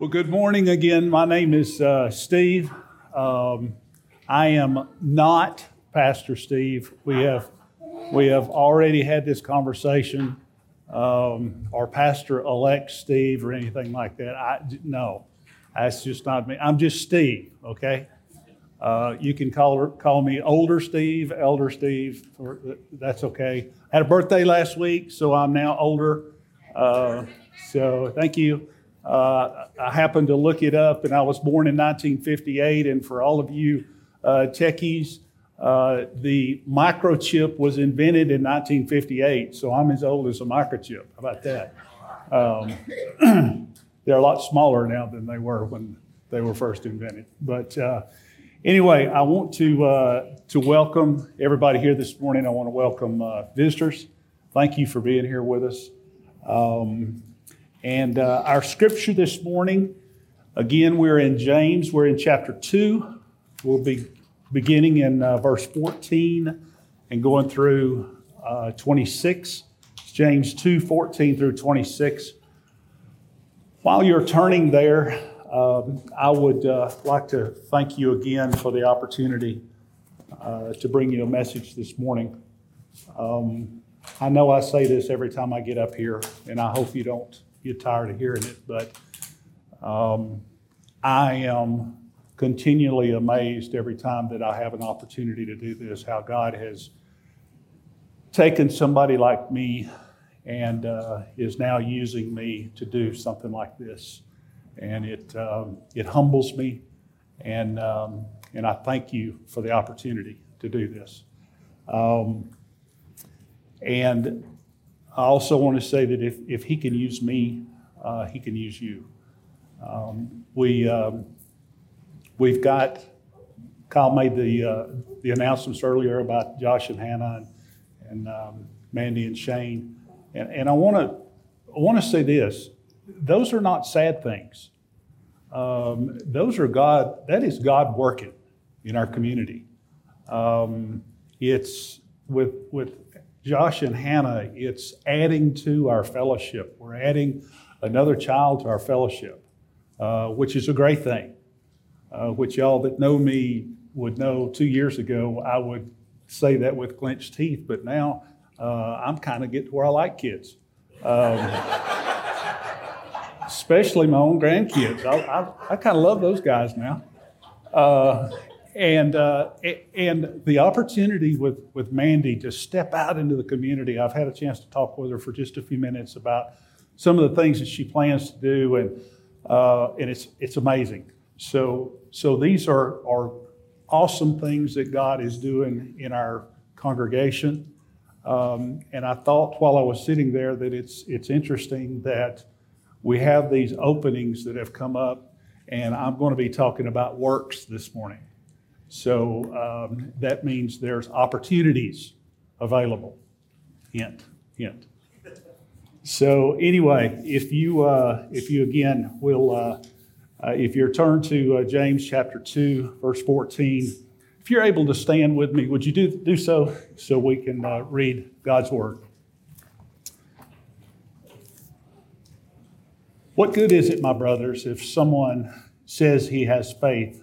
Well, good morning again. My name is uh, Steve. Um, I am not Pastor Steve. We have we have already had this conversation. Um, or Pastor elect Steve or anything like that. I no, that's just not me. I'm just Steve. Okay. Uh, you can call call me older Steve, elder Steve. Or, that's okay. I had a birthday last week, so I'm now older. Uh, so thank you. Uh, I happened to look it up, and I was born in 1958. And for all of you uh, techies, uh, the microchip was invented in 1958, so I'm as old as a microchip. How about that? Um, they're a lot smaller now than they were when they were first invented. But uh, anyway, I want to uh, to welcome everybody here this morning. I want to welcome uh, visitors. Thank you for being here with us. Um, and uh, our scripture this morning, again, we're in James. We're in chapter two. We'll be beginning in uh, verse 14 and going through uh, 26. It's James 2 14 through 26. While you're turning there, um, I would uh, like to thank you again for the opportunity uh, to bring you a message this morning. Um, I know I say this every time I get up here, and I hope you don't get tired of hearing it, but um, I am continually amazed every time that I have an opportunity to do this, how God has taken somebody like me and uh, is now using me to do something like this. And it, um, it humbles me, and, um, and I thank you for the opportunity to do this. Um, and I also want to say that if, if He can use me, uh, He can use you. Um, we, um, We've got, Kyle made the, uh, the announcements earlier about Josh and Hannah and, and um, Mandy and Shane. And, and I want to I want to say this those are not sad things. Um, those are God, that is God working in our community. Um, it's with, with Josh and Hannah, it's adding to our fellowship. We're adding another child to our fellowship, uh, which is a great thing uh, which y'all that know me would know two years ago, I would say that with clenched teeth, but now uh, I'm kind of getting to where I like kids. Um, especially my own grandkids. I, I, I kind of love those guys now. And, uh, and the opportunity with, with Mandy to step out into the community, I've had a chance to talk with her for just a few minutes about some of the things that she plans to do, and, uh, and it's, it's amazing. So, so these are, are awesome things that God is doing in our congregation. Um, and I thought while I was sitting there that it's, it's interesting that we have these openings that have come up, and I'm going to be talking about works this morning. So um, that means there's opportunities available. Hint, hint. So anyway, if you uh, if you again will uh, uh, if you're turned to uh, James chapter 2, verse 14, if you're able to stand with me, would you do, do so so we can uh, read God's word? What good is it, my brothers, if someone says he has faith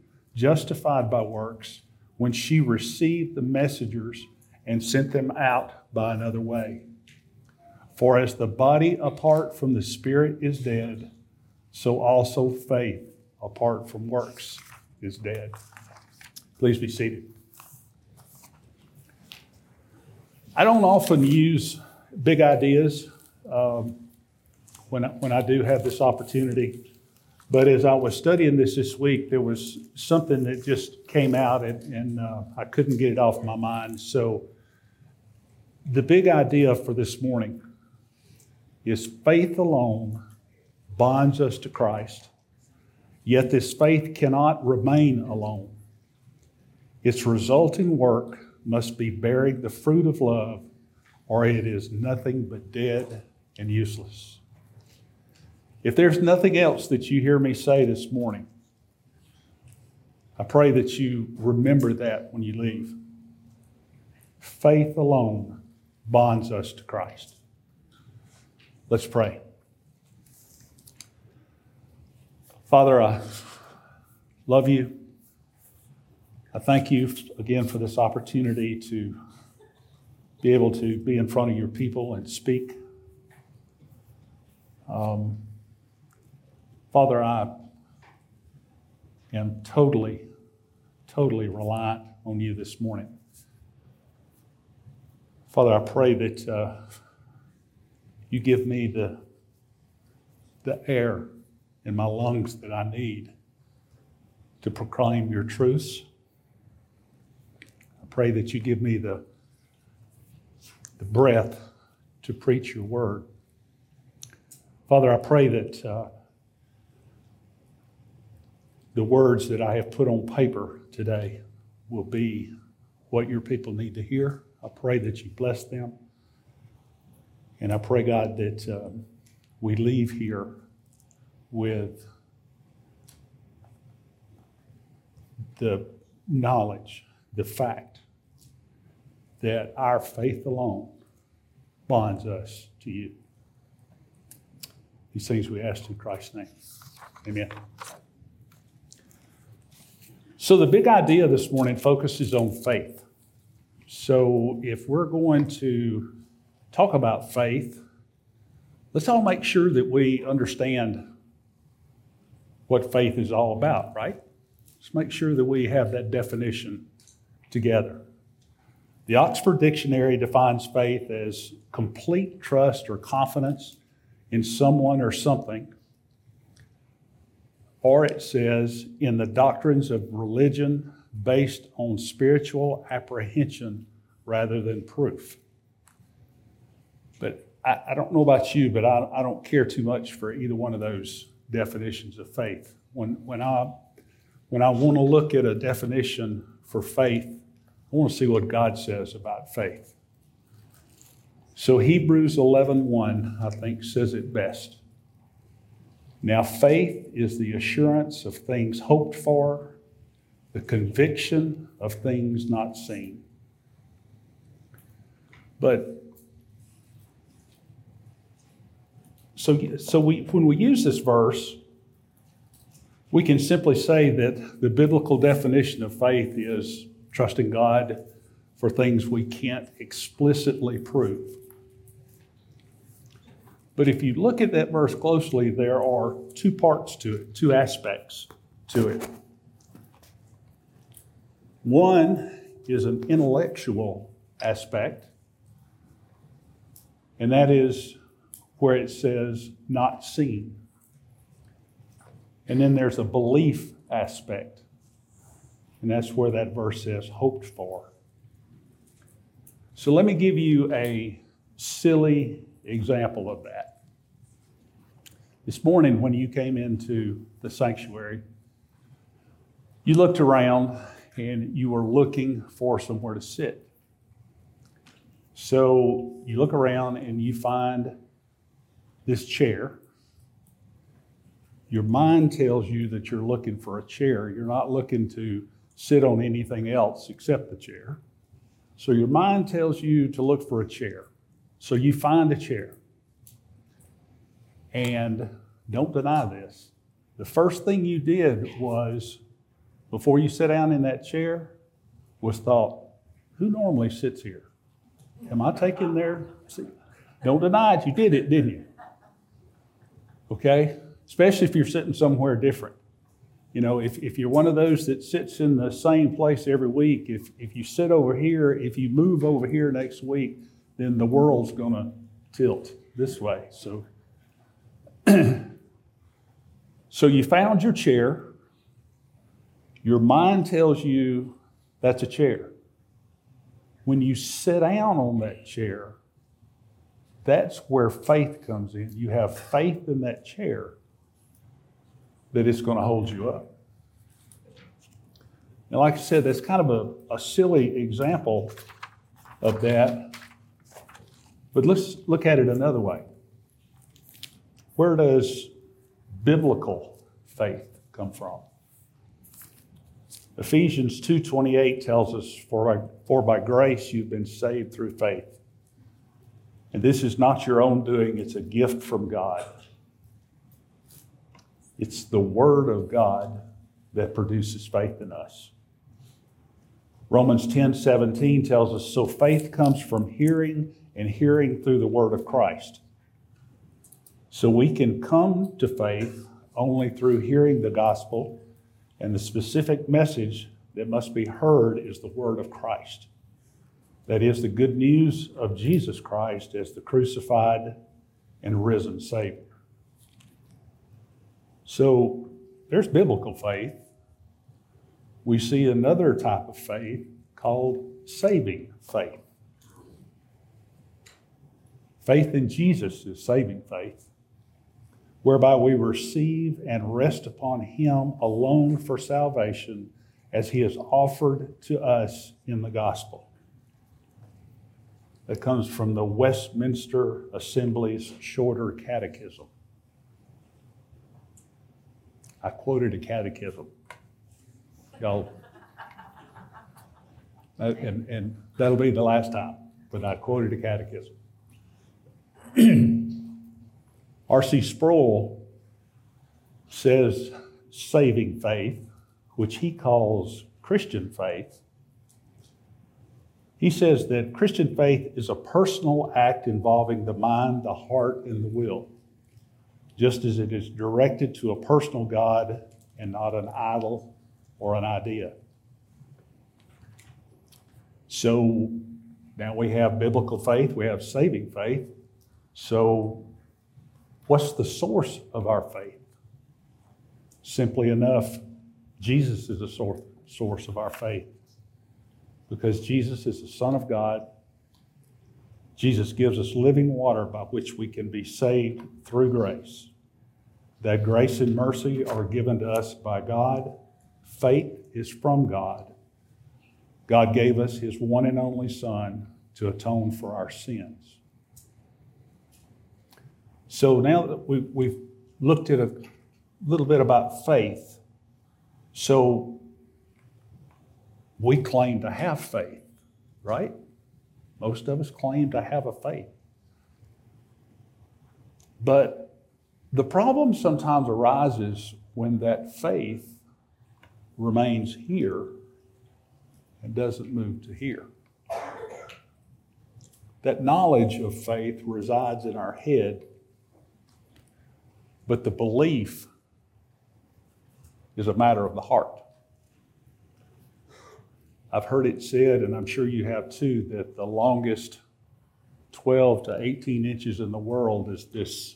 justified by works when she received the messengers and sent them out by another way? For as the body apart from the spirit is dead, so also faith apart from works is dead. Please be seated. I don't often use big ideas um, when, when I do have this opportunity. But as I was studying this this week, there was something that just came out and, and uh, I couldn't get it off my mind. So, the big idea for this morning is faith alone bonds us to Christ, yet this faith cannot remain alone. Its resulting work must be bearing the fruit of love, or it is nothing but dead and useless. If there's nothing else that you hear me say this morning, I pray that you remember that when you leave. Faith alone bonds us to Christ. Let's pray. Father, I love you. I thank you again for this opportunity to be able to be in front of your people and speak. Um, Father, I am totally, totally reliant on you this morning. Father, I pray that uh, you give me the, the air in my lungs that I need to proclaim your truths. I pray that you give me the, the breath to preach your word. Father, I pray that. Uh, the words that I have put on paper today will be what your people need to hear. I pray that you bless them. And I pray, God, that um, we leave here with the knowledge, the fact that our faith alone bonds us to you. These things we ask in Christ's name. Amen. So, the big idea this morning focuses on faith. So, if we're going to talk about faith, let's all make sure that we understand what faith is all about, right? Let's make sure that we have that definition together. The Oxford Dictionary defines faith as complete trust or confidence in someone or something or it says in the doctrines of religion based on spiritual apprehension rather than proof. But I, I don't know about you, but I, I, don't care too much for either one of those definitions of faith. When, when I, when I want to look at a definition for faith, I want to see what God says about faith. So Hebrews 11:1 I think says it best. Now, faith is the assurance of things hoped for, the conviction of things not seen. But so, so we, when we use this verse, we can simply say that the biblical definition of faith is trusting God for things we can't explicitly prove. But if you look at that verse closely, there are two parts to it, two aspects to it. One is an intellectual aspect, and that is where it says not seen. And then there's a belief aspect, and that's where that verse says hoped for. So let me give you a silly example of that. This morning, when you came into the sanctuary, you looked around and you were looking for somewhere to sit. So you look around and you find this chair, your mind tells you that you're looking for a chair. You're not looking to sit on anything else except the chair. So your mind tells you to look for a chair. So you find a chair. And don't deny this. The first thing you did was, before you sat down in that chair, was thought, who normally sits here? Am I taking their seat? Don't deny it, you did it, didn't you? Okay? Especially if you're sitting somewhere different. You know, if, if you're one of those that sits in the same place every week, if, if you sit over here, if you move over here next week, then the world's going to tilt this way. So, so you found your chair. Your mind tells you that's a chair. When you sit down on that chair, that's where faith comes in. You have faith in that chair that it's going to hold you up. And like I said, that's kind of a, a silly example of that. But let's look at it another way. Where does biblical faith come from? Ephesians 2:28 tells us for by, for by grace you've been saved through faith. And this is not your own doing, it's a gift from God. It's the Word of God that produces faith in us. Romans 10:17 tells us so faith comes from hearing, and hearing through the Word of Christ. So we can come to faith only through hearing the gospel, and the specific message that must be heard is the Word of Christ. That is the good news of Jesus Christ as the crucified and risen Savior. So there's biblical faith. We see another type of faith called saving faith. Faith in Jesus is saving faith, whereby we receive and rest upon Him alone for salvation as He has offered to us in the gospel. That comes from the Westminster Assembly's Shorter Catechism. I quoted a catechism. Y'all, and, and that'll be the last time, but I quoted a catechism. R.C. Sproul says saving faith, which he calls Christian faith. He says that Christian faith is a personal act involving the mind, the heart, and the will just as it is directed to a personal God and not an idol or an idea. So now we have biblical faith, we have saving faith. So, what's the source of our faith? Simply enough, Jesus is the source of our faith. Because Jesus is the Son of God. Jesus gives us living water by which we can be saved through grace that grace and mercy are given to us by God. Faith is from God. God gave us his one and only Son to atone for our sins. So now that we, we've looked at a little bit about faith, so we claim to have faith, right? Most of us claim to have a faith. But the problem sometimes arises when that faith remains here and doesn't move to here. That knowledge of faith resides in our head, but the belief is a matter of the heart. I've heard it said, and I'm sure you have too, that the longest 12 to 18 inches in the world is this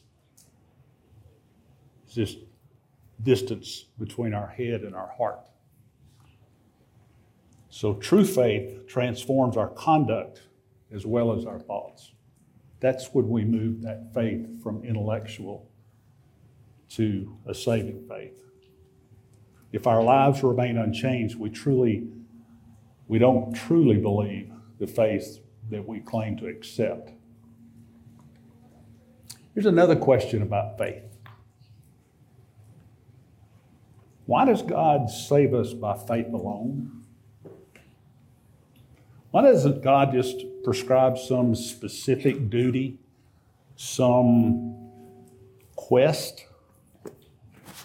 is this distance between our head and our heart. So true faith transforms our conduct as well as our thoughts. That's when we move that faith from intellectual to a saving faith. If our lives remain unchanged, we truly we don't truly believe the faith that we claim to accept. Here's another question about faith. Why does God save us by faith alone? Why doesn't God just prescribe some specific duty, some quest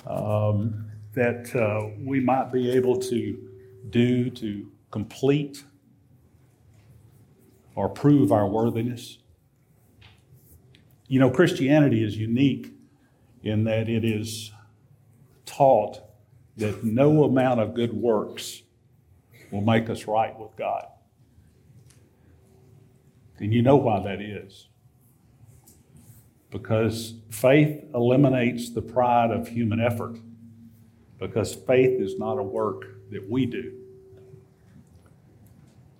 um, that uh, we might be able to do to complete or prove our worthiness? You know, Christianity is unique in that it is taught that no amount of good works will make us right with God. And you know why that is. Because faith eliminates the pride of human effort. Because faith is not a work that we do.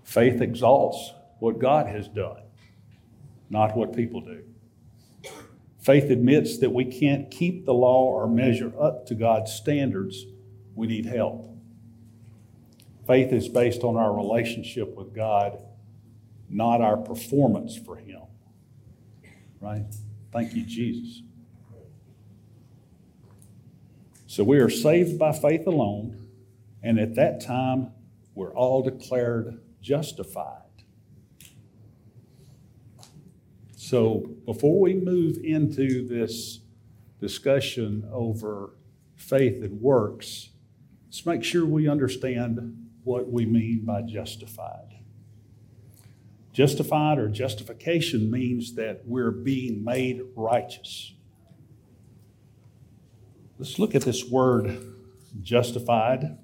Faith exalts what God has done, not what people do. Faith admits that we can't keep the law or measure up to God's standards. We need help. Faith is based on our relationship with God, not our performance for Him. Right? Thank you, Jesus. So we are saved by faith alone, and at that time, we're all declared justified. So before we move into this discussion over faith and works, let's make sure we understand what we mean by justified. Justified or justification means that we're being made righteous. Let's look at this word justified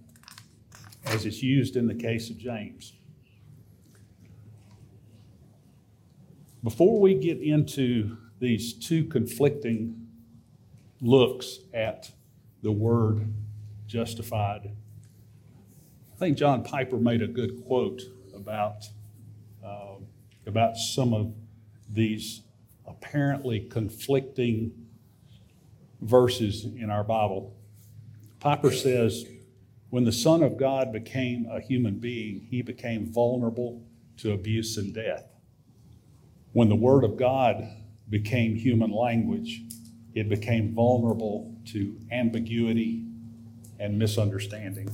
as it's used in the case of James. Before we get into these two conflicting looks at the word justified, I think John Piper made a good quote about, uh, about some of these apparently conflicting verses in our Bible. Piper says, when the Son of God became a human being, he became vulnerable to abuse and death. When the Word of God became human language, it became vulnerable to ambiguity and misunderstanding.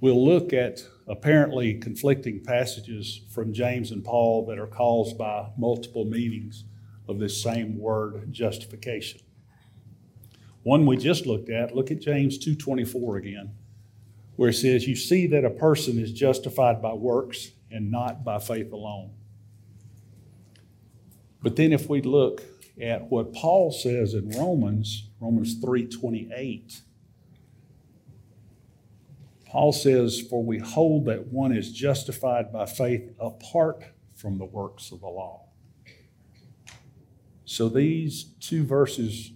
We'll look at apparently conflicting passages from James and Paul that are caused by multiple meanings of this same word justification. One we just looked at, look at James 2:24 again, where it says, "You see that a person is justified by works and not by faith alone." But then if we look at what Paul says in Romans, Romans 3:28, Paul says, For we hold that one is justified by faith apart from the works of the law. So these two verses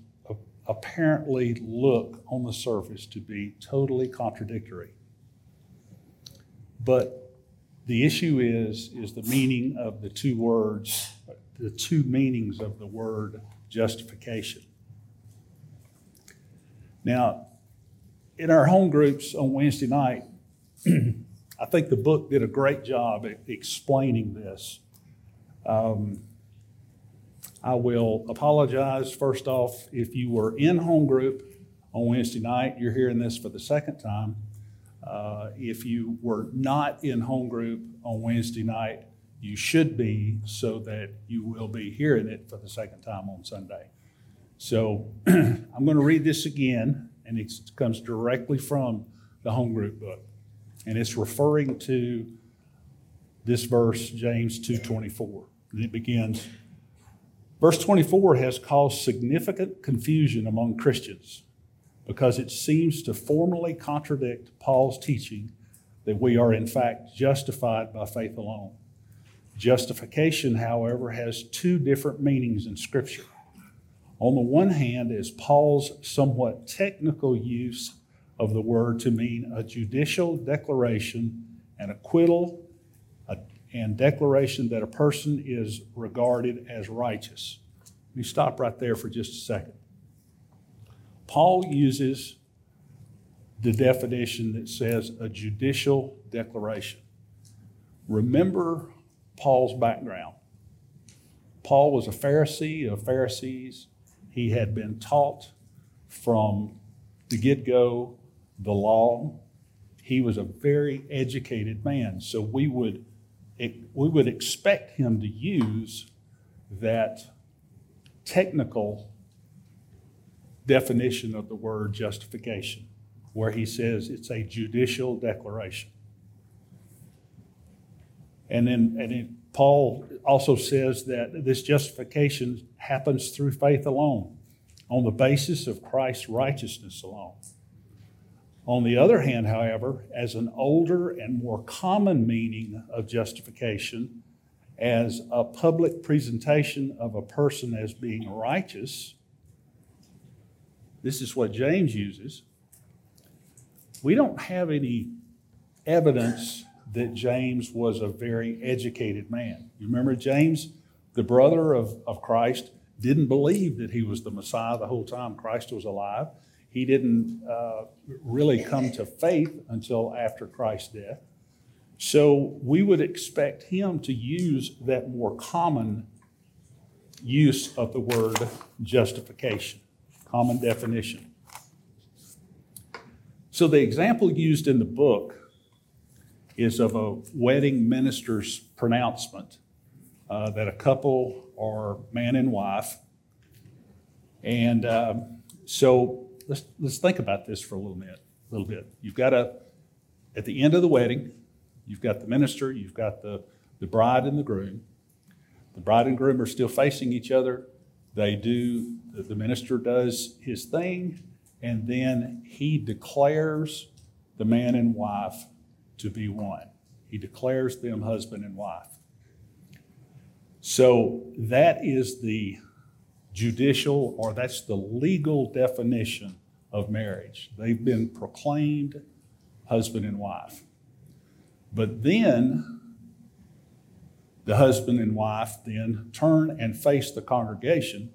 apparently look on the surface to be totally contradictory. But the issue is, is the meaning of the two words, the two meanings of the word justification. Now, in our home groups on Wednesday night, I think the book did a great job at explaining this. Um, I will apologize first off if you were in home group on Wednesday night, you're hearing this for the second time. Uh, if you were not in home group on Wednesday night, you should be so that you will be hearing it for the second time on Sunday. So I'm going to read this again, and it comes directly from the home group book. And it's referring to this verse, James 2.24. And it begins, Verse 24 has caused significant confusion among Christians because it seems to formally contradict Paul's teaching that we are, in fact, justified by faith alone. Justification, however, has two different meanings in Scripture. On the one hand, is Paul's somewhat technical use of the word to mean a judicial declaration, an acquittal, and declaration that a person is regarded as righteous. Let me stop right there for just a second. Paul uses the definition that says a judicial declaration. Remember Paul's background. Paul was a Pharisee of Pharisees. He had been taught from the get go the law. He was a very educated man. So we would, we would expect him to use that technical definition of the word justification, where he says it's a judicial declaration. And then, and then Paul also says that this justification happens through faith alone, on the basis of Christ's righteousness alone. On the other hand, however, as an older and more common meaning of justification, as a public presentation of a person as being righteous, this is what James uses. We don't have any evidence that James was a very educated man. You remember James, the brother of, of Christ, didn't believe that he was the Messiah the whole time Christ was alive. He didn't uh, really come to faith until after Christ's death. So we would expect him to use that more common use of the word justification, common definition. So the example used in the book is of a wedding minister's pronouncement uh, that a couple are man and wife. And um, so let's, let's think about this for a little bit. A little bit. You've got a, at the end of the wedding, you've got the minister, you've got the, the bride and the groom. The bride and groom are still facing each other. They do, the minister does his thing, and then he declares the man and wife to be one. He declares them husband and wife. So that is the judicial, or that's the legal definition of marriage. They've been proclaimed husband and wife. But then the husband and wife then turn and face the congregation,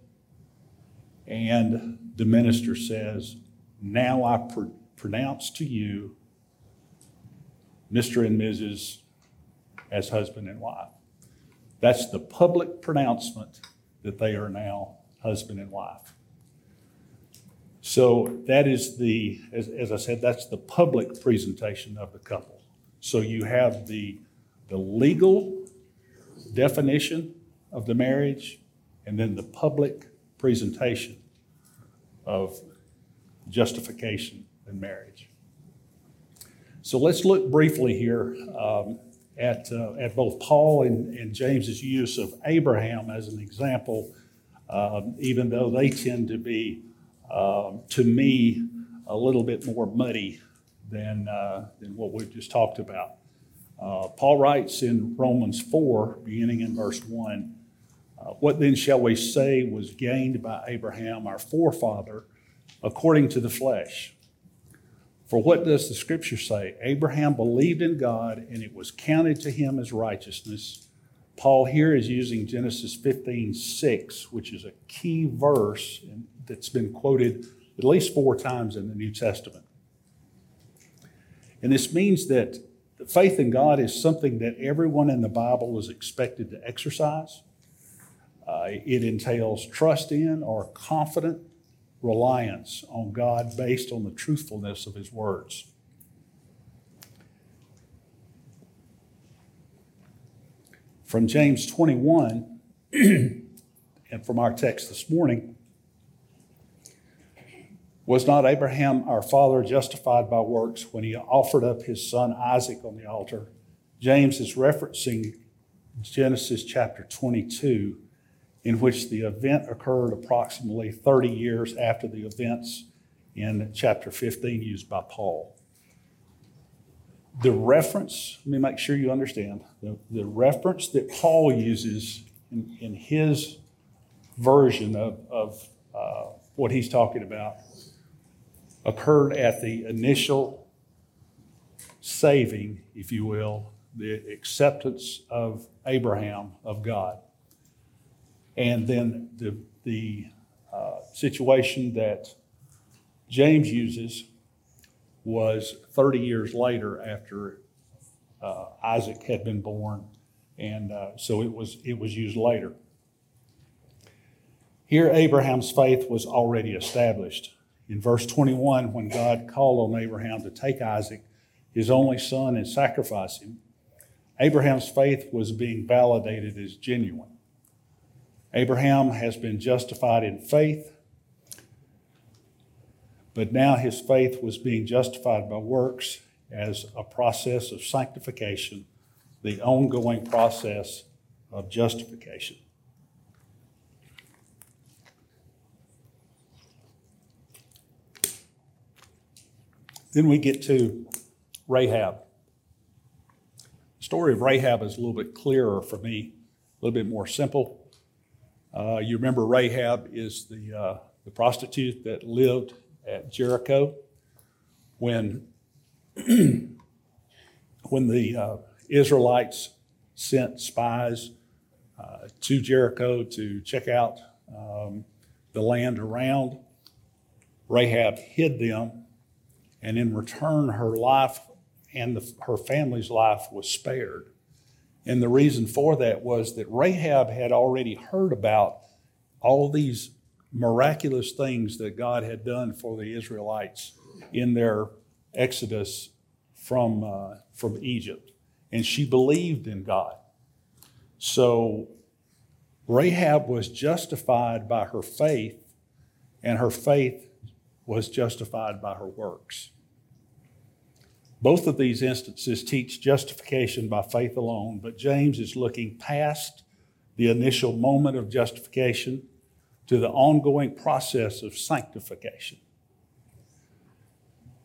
and the minister says, Now I pr- pronounce to you Mr. and Mrs. as husband and wife. That's the public pronouncement that they are now husband and wife. So that is the, as, as I said, that's the public presentation of the couple. So you have the, the legal definition of the marriage and then the public presentation of justification in marriage. So let's look briefly here um, at, uh, at both Paul and, and James's use of Abraham as an example, um, even though they tend to be, um, to me, a little bit more muddy than, uh, than what we've just talked about. Uh, Paul writes in Romans 4, beginning in verse 1, uh, What then shall we say was gained by Abraham, our forefather, according to the flesh? For what does the scripture say? Abraham believed in God and it was counted to him as righteousness. Paul here is using Genesis 15 6, which is a key verse that's been quoted at least four times in the New Testament. And this means that the faith in God is something that everyone in the Bible is expected to exercise. Uh, it entails trust in or confident reliance on God based on the truthfulness of His words. From James 21, and from our text this morning, was not Abraham our father justified by works when he offered up his son Isaac on the altar? James is referencing Genesis chapter 22 in which the event occurred approximately 30 years after the events in chapter 15 used by Paul. The reference, let me make sure you understand, the, the reference that Paul uses in, in his version of, of uh, what he's talking about occurred at the initial saving, if you will, the acceptance of Abraham of God. And then the, the uh, situation that James uses was 30 years later after uh, Isaac had been born And uh, so it was, it was used later. Here, Abraham's faith was already established. In verse 21, when God called on Abraham to take Isaac, his only son, and sacrifice him, Abraham's faith was being validated as genuine. Abraham has been justified in faith, but now his faith was being justified by works as a process of sanctification, the ongoing process of justification. Then we get to Rahab. The story of Rahab is a little bit clearer for me, a little bit more simple. Uh, you remember Rahab is the, uh, the prostitute that lived at Jericho when, when the uh, Israelites sent spies uh, to Jericho to check out um, the land around. Rahab hid them, and in return, her life and the, her family's life was spared. And the reason for that was that Rahab had already heard about all these miraculous things that God had done for the Israelites in their exodus from, uh, from Egypt. And she believed in God. So Rahab was justified by her faith, and her faith was justified by her works. Both of these instances teach justification by faith alone, but James is looking past the initial moment of justification to the ongoing process of sanctification.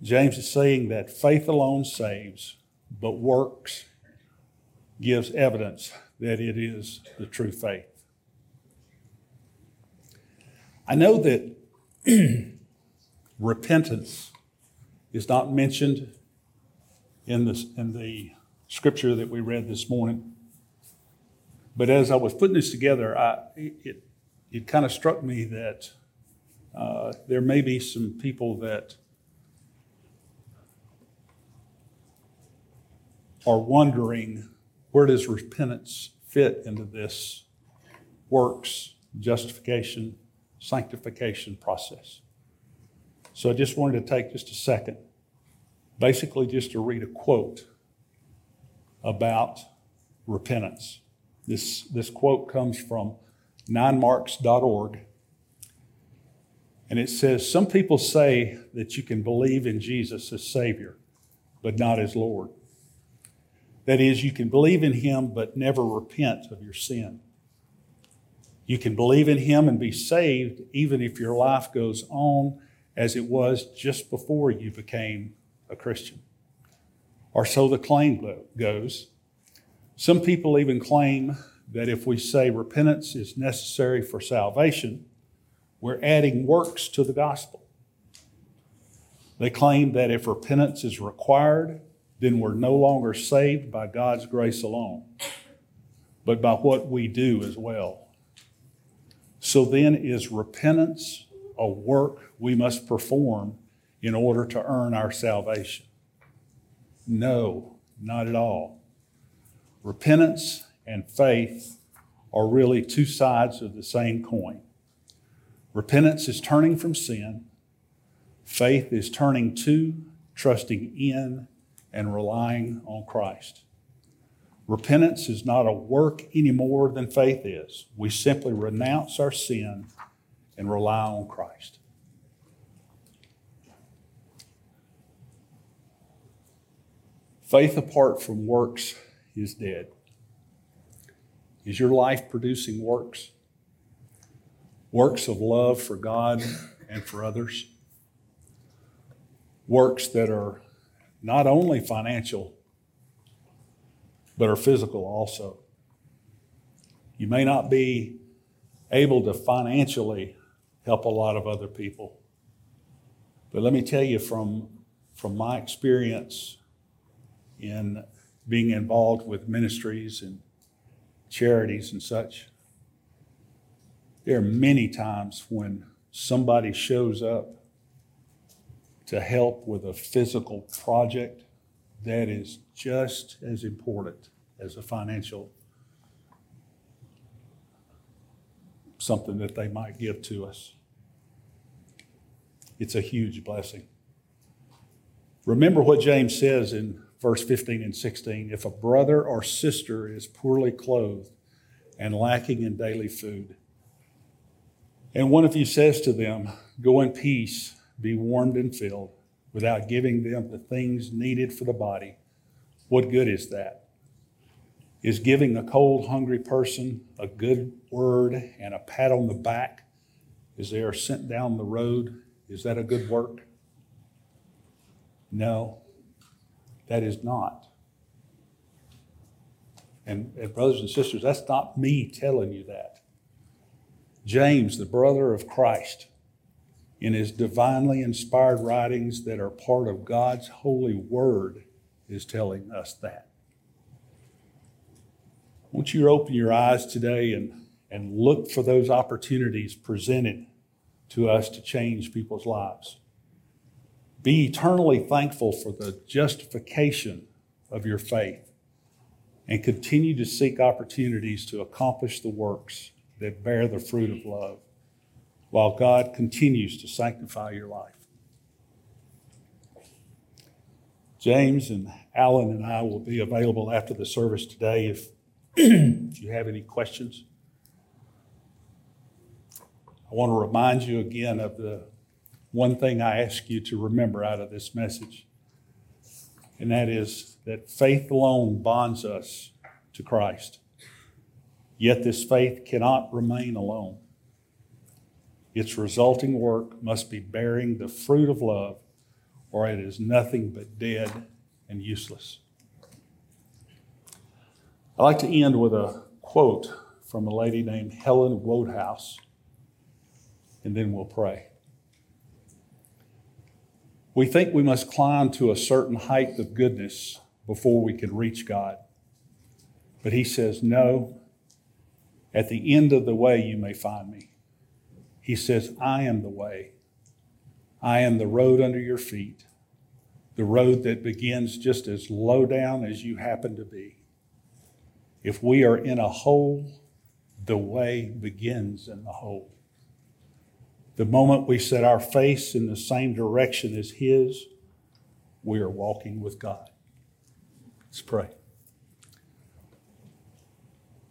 James is saying that faith alone saves, but works gives evidence that it is the true faith. I know that repentance is not mentioned in, this, in the scripture that we read this morning. But as I was putting this together, I, it, it kind of struck me that uh, there may be some people that are wondering where does repentance fit into this works, justification, sanctification process. So I just wanted to take just a second basically just to read a quote about repentance. This, this quote comes from ninemarks.org. And it says, Some people say that you can believe in Jesus as Savior, but not as Lord. That is, you can believe in Him, but never repent of your sin. You can believe in Him and be saved, even if your life goes on as it was just before you became a Christian. Or so the claim goes. Some people even claim that if we say repentance is necessary for salvation, we're adding works to the gospel. They claim that if repentance is required, then we're no longer saved by God's grace alone, but by what we do as well. So then, is repentance a work we must perform in order to earn our salvation? No, not at all. Repentance and faith are really two sides of the same coin. Repentance is turning from sin, faith is turning to, trusting in, and relying on Christ. Repentance is not a work any more than faith is. We simply renounce our sin and rely on Christ. Faith apart from works is dead. Is your life producing works? Works of love for God and for others? Works that are not only financial, but are physical also. You may not be able to financially help a lot of other people. But let me tell you from, from my experience in being involved with ministries and charities and such. There are many times when somebody shows up to help with a physical project that is just as important as a financial something that they might give to us. It's a huge blessing. Remember what James says in verse 15 and 16 if a brother or sister is poorly clothed and lacking in daily food, and one of you says to them, Go in peace, be warmed and filled, without giving them the things needed for the body, what good is that? Is giving a cold, hungry person a good word and a pat on the back as they are sent down the road, is that a good work? No, that is not. And, and, brothers and sisters, that's not me telling you that. James, the brother of Christ, in his divinely inspired writings that are part of God's holy word, is telling us that. Won't you open your eyes today and, and look for those opportunities presented to us to change people's lives? Be eternally thankful for the justification of your faith and continue to seek opportunities to accomplish the works that bear the fruit of love while God continues to sanctify your life. James and Alan and I will be available after the service today if, if you have any questions. I want to remind you again of the one thing I ask you to remember out of this message, and that is that faith alone bonds us to Christ. Yet this faith cannot remain alone. Its resulting work must be bearing the fruit of love, or it is nothing but dead and useless. I'd like to end with a quote from a lady named Helen Wodehouse, and then we'll pray. We think we must climb to a certain height of goodness before we can reach God. But he says, No, at the end of the way you may find me. He says, I am the way. I am the road under your feet, the road that begins just as low down as you happen to be. If we are in a hole, the way begins in the hole. The moment we set our face in the same direction as His, we are walking with God. Let's pray.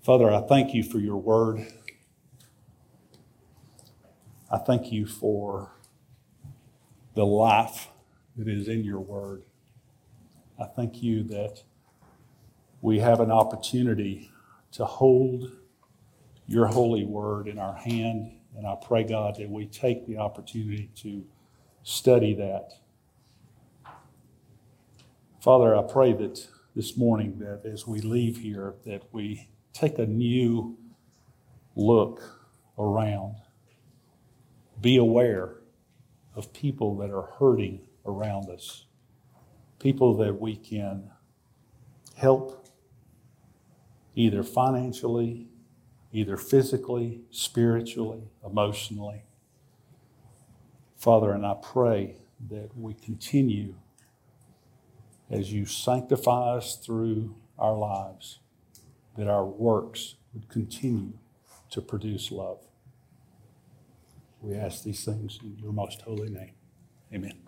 Father, I thank you for your word. I thank you for the life that is in your word. I thank you that we have an opportunity to hold your holy word in our hand and I pray, God, that we take the opportunity to study that. Father, I pray that this morning that as we leave here, that we take a new look around. Be aware of people that are hurting around us, people that we can help either financially either physically, spiritually, emotionally. Father, and I pray that we continue as you sanctify us through our lives, that our works would continue to produce love. We ask these things in your most holy name. Amen.